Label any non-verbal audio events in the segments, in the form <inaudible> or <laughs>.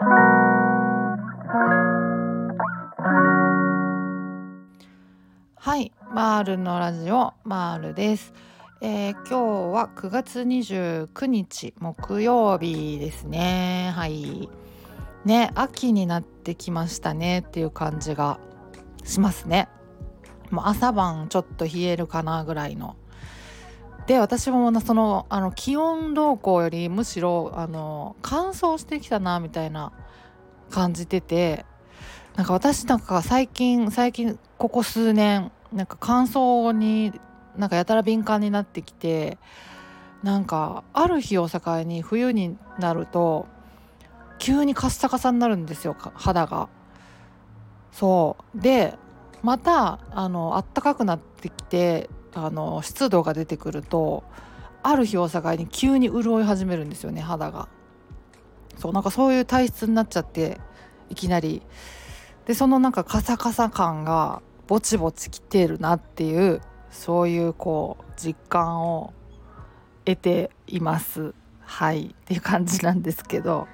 はいマールのラジオマールです。えー、今日は9月29日木曜日ですね。はい。ね秋になってきましたねっていう感じがしますね。もう朝晩ちょっと冷えるかなぐらいので私もそのあの気温動向よりむしろあの乾燥してきたなみたいな感じててなんか私なんか最近最近ここ数年なんか乾燥になんかやたら敏感になってきてなんかある日を境に冬になると急にカッサカサになるんですよ肌が。そうでまたあの暖かくなってきてあの湿度が出てくるとある日を境に急に潤い始めるんですよね肌が。そうなんかそういう体質になっちゃっていきなり。でそのなんかカサカサ感がぼちぼちきてるなっていうそういうこう実感を得ています。はい。っていう感じなんですけど。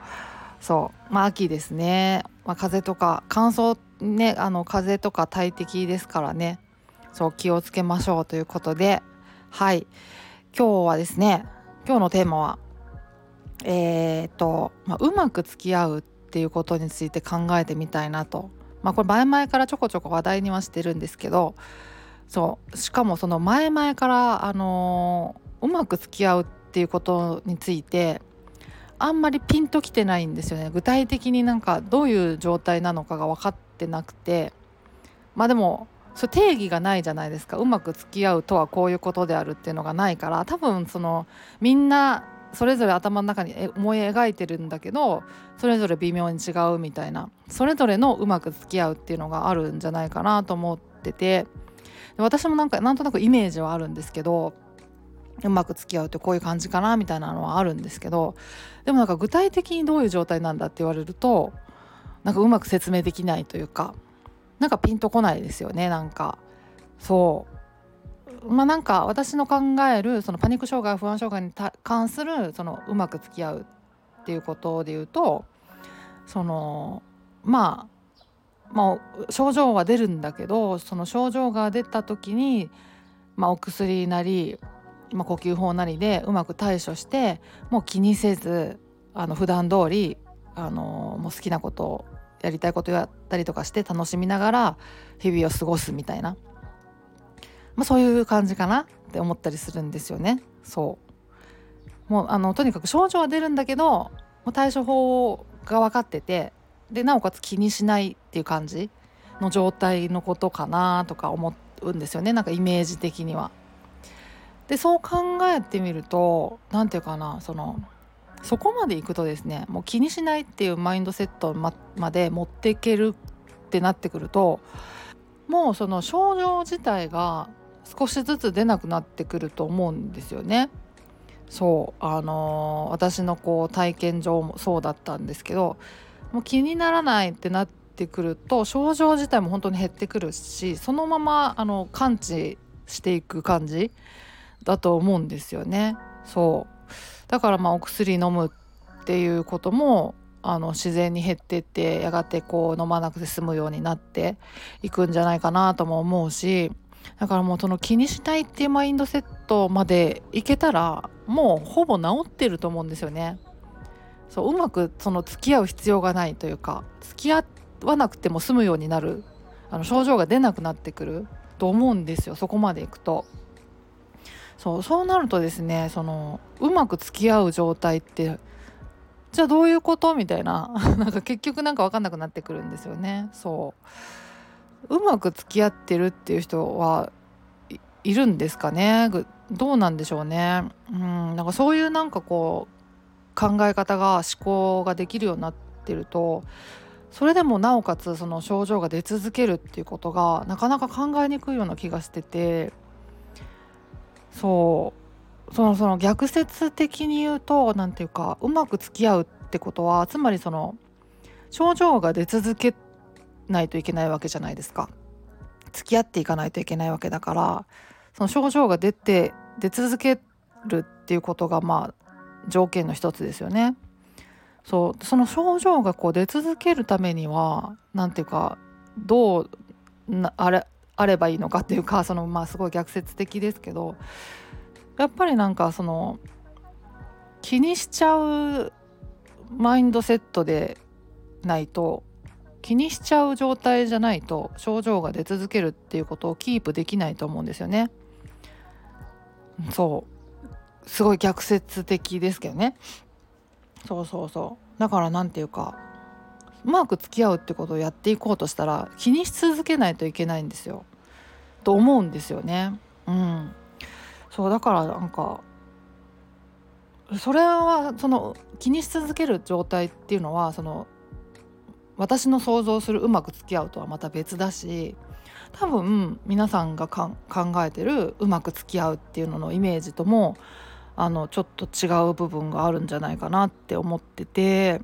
そう。まあ秋ですね、まあ、風とか乾燥ねあの風とか大敵ですからね。そう気をつけましょうということではい。今日はですね今日のテーマはえー、っと、まあ、うまく付き合うっていうことについて考えてみたいなと。まあこれ前々からちょこちょこ話題にはしてるんですけどそう。しかもその前々からあのー、うまく付き合うっていうことについてあんまりピンときてないんですよね。具体的になんかどういう状態なのかが分かってなくて。まあでもそ定義がないじゃないですか。うまく付き合うとはこういうことであるっていうのがないから。多分そのみんなそれぞれ頭の中に思い描いてるんだけどそれぞれ微妙に違うみたいな。それぞれのうまく付き合うっていうのがあるんじゃないかなと思ってて。私もなんかなんとなくイメージはあるんですけどうまく付き合うってこういう感じかなみたいなのはあるんですけど。でもなんか具体的にどういう状態なんだって言われるとなんかうまく説明できないというか。なんかピンとこないですよねなんか。そう。まあなんか私の考えるそのパニック障害不安障害に関するそのうまく付き合うっていうことで言うとそのまあまあ症状は出るんだけどその症状が出た時に、まあ、お薬なり、まあ、呼吸法なりでうまく対処してもう気にせずあの普段通りあのもう好きなことやりたいことやったりとかして楽しみながら日々を過ごすみたいなまあ、そういう感じかなって思ったりするんですよね。そうもうあのとにかく症状は出るんだけどもう対処法が分かっててでなおかつ気にしないっていう感じの状態のことかなとか思うんですよねなんかイメージ的には。でそう考えてみると何て言うかなそのそこまでいくとですねもう気にしないっていうマインドセットままで持っていけるってなってくるともうその症状自体が少しずつ出なくなってくると思うんですよね。そうあのー、私のこう体験上もそうだったんですけどもう気にならないってなってくると症状自体も本当に減ってくるしそのままあの感知していく感じだと思うんですよね。そうだからまあお薬飲むっていうこともあの自然に減ってってやがてこう飲まなくて済むようになっていくんじゃないかなとも思うしだからもうその気にしないっていうマインドセットまでいけたらもうほぼ治ってると思うんですよね。そううまくその付き合う必要がないというか付き合わなくても済むようになるあの症状が出なくなってくると思うんですよそこまでいくと。そうそうなるとですねそのうまく付き合う状態ってじゃあどういうこと？みたいな。<laughs> なんか結局なんか分かんなくなってくるんですよね。そう。うまく付き合ってるっていう人はいるんですかね？どうなんでしょうね？うんなんかそういうなんかこう考え方が思考ができるようになってるとそれでもなおかつその症状が出続けるっていうことがなかなか考えにくいような気がしてて。そう。そのその逆説的に言うと何て言うかうまく付き合うってことはつまりその症状が出続けないといけないわけじゃないですか。付き合っていかないといけないわけだからその症状が出て出続けるっていうことがまあ条件の一つですよね。そう。その症状がこう出続けるためには何ていうかどうあれあればいいのかっていうかそのまあすごい逆説的ですけどやっぱりなんかその気にしちゃうマインドセットでないと気にしちゃう状態じゃないと症状が出続けるっていうことをキープできないと思うんですよね。そうすごい逆説的ですけどね。そうそうそうだから何て言うかうまく付き合うってことをやっていこうとしたら気にし続けないといけないんですよ。と思うんですよね。うん、そうだからなんかそれはその気にし続ける状態っていうのはその私の想像するうまく付き合うとはまた別だし多分皆さんが考えてるうまく付き合うっていうののイメージともあのちょっと違う部分があるんじゃないかなって思ってて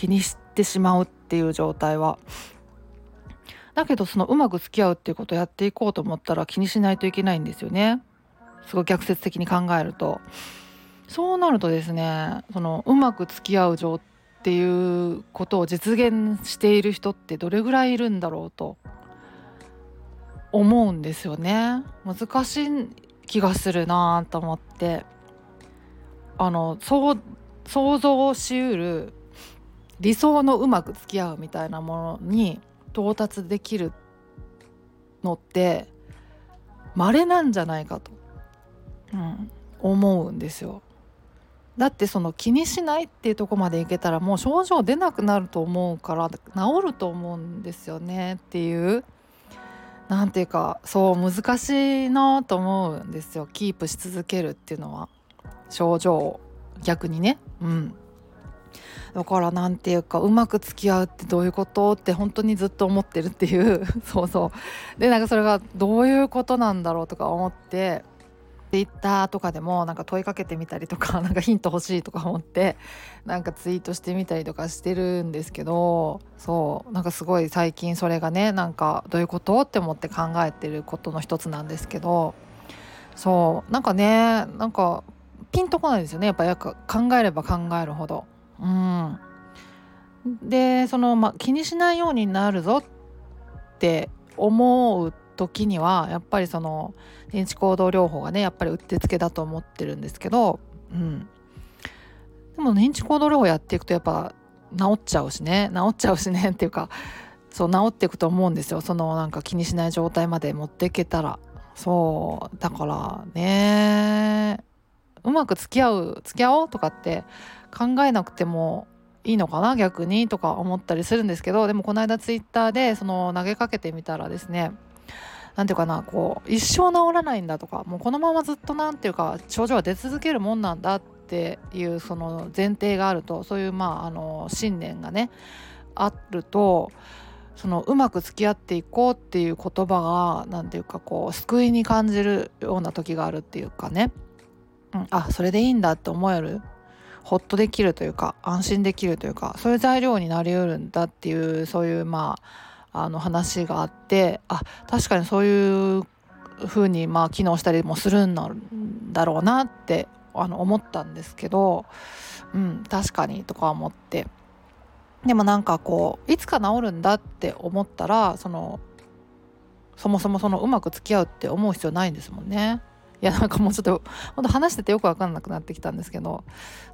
気にしてしまうっていう状態は。だけどそのうまく付き合うっていうことをやっていこうと思ったら気にしないといけないんですよね。すごい逆説的に考えると。そうなるとですねそのうまく付き合う状っていうことを実現している人ってどれぐらいいるんだろうと思うんですよね難しい気がするなと思ってあのそう想像しうる理想のうまく付き合うみたいなものに到達できるのって稀なんじゃないかと、うん、思うんですよ。だってその気にしないっていうとこまでいけたらもう症状出なくなると思うから治ると思うんですよねっていう。何ていうかそう難しいなと思うんですよ。キープし続けるっていうのは。症状を逆にね。うん。だから何ていうかうまく付き合うってどういうことって本当にずっと思ってるっていう <laughs> そうそう。でなんかそれがどういうことなんだろうとか思ってツイッターとかでもなんか問いかけてみたりとか <laughs> なんかヒント欲しいとか思ってなんかツイートしてみたりとかしてるんですけどそう。なんかすごい最近それがねなんかどういうことって思って考えてることの一つなんですけどそう。なんかねなんかピンとこないですよね。やっぱや考えれば考えるほど。うん、でその、ま、気にしないようになるぞって思う時にはやっぱりその認知行動療法がねやっぱりうってつけだと思ってるんですけど、うん、でも認知行動療法やっていくとやっぱ治っちゃうしね治っちゃうしねっていうかそう治っていくと思うんですよ。そのなんか気にしない状態まで持っていけたら。そうだからね。うまく付き合う付き合おうとかって考えなくてもいいのかな逆にとか思ったりするんですけどでもこの間ツイッターでその投げかけてみたらですね何ていうかなこう一生治らないんだとかもうこのままずっと何ていうか症状は出続けるもんなんだっていうその前提があるとそういうまああの信念がねあるとそのうまく付き合っていこうっていう言葉が何ていうかこう救いに感じるような時があるっていうかね、うん、あそれでいいんだって思える？ほっとできるというか安心できるというかそういう材料になりうるんだっていうそういうまああの話があってあ確かにそういう風にまあ機能したりもするんだろうなってあの思ったんですけど、うん、確かにとか思って。でもなんかこういつか治るんだって思ったらそのそもそもそのうまく付き合うって思う必要ないんですもんね。いやなんかもうちょっとほんと話しててよく分かんなくなってきたんですけど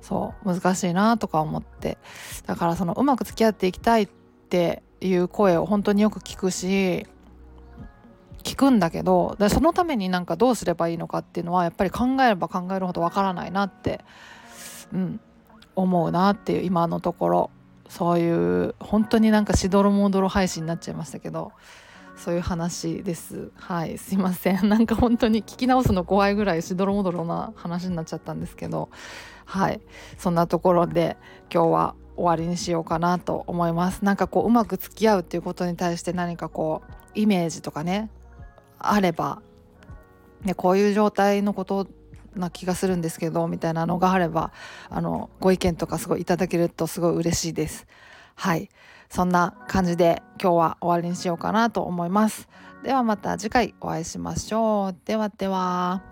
そう難しいなとか思って。だからそのうまく付き合っていきたいっていう声を本当によく聞くし聞くんだけどそのためになんかどうすればいいのかっていうのはやっぱり考えれば考えるほどわからないなって、うん、思うなっていう今のところ。そういう本当になんかしどろもどろ配信になっちゃいましたけど。そういう話です。はい。すいません。<laughs> なんか本当に聞き直すの怖いぐらいしどろもどろな話になっちゃったんですけど。はい。そんなところで今日は終わりにしようかなと思います。なんかこううまく付き合うっていうことに対して何かこうイメージとかねあればでこういう状態のことな気がするんですけどみたいなのがあればあのご意見とかすごいいただけるとすごい嬉しいです。はい。そんな感じで今日は終わりにしようかなと思います。ではまた次回お会いしましょう。ではでは。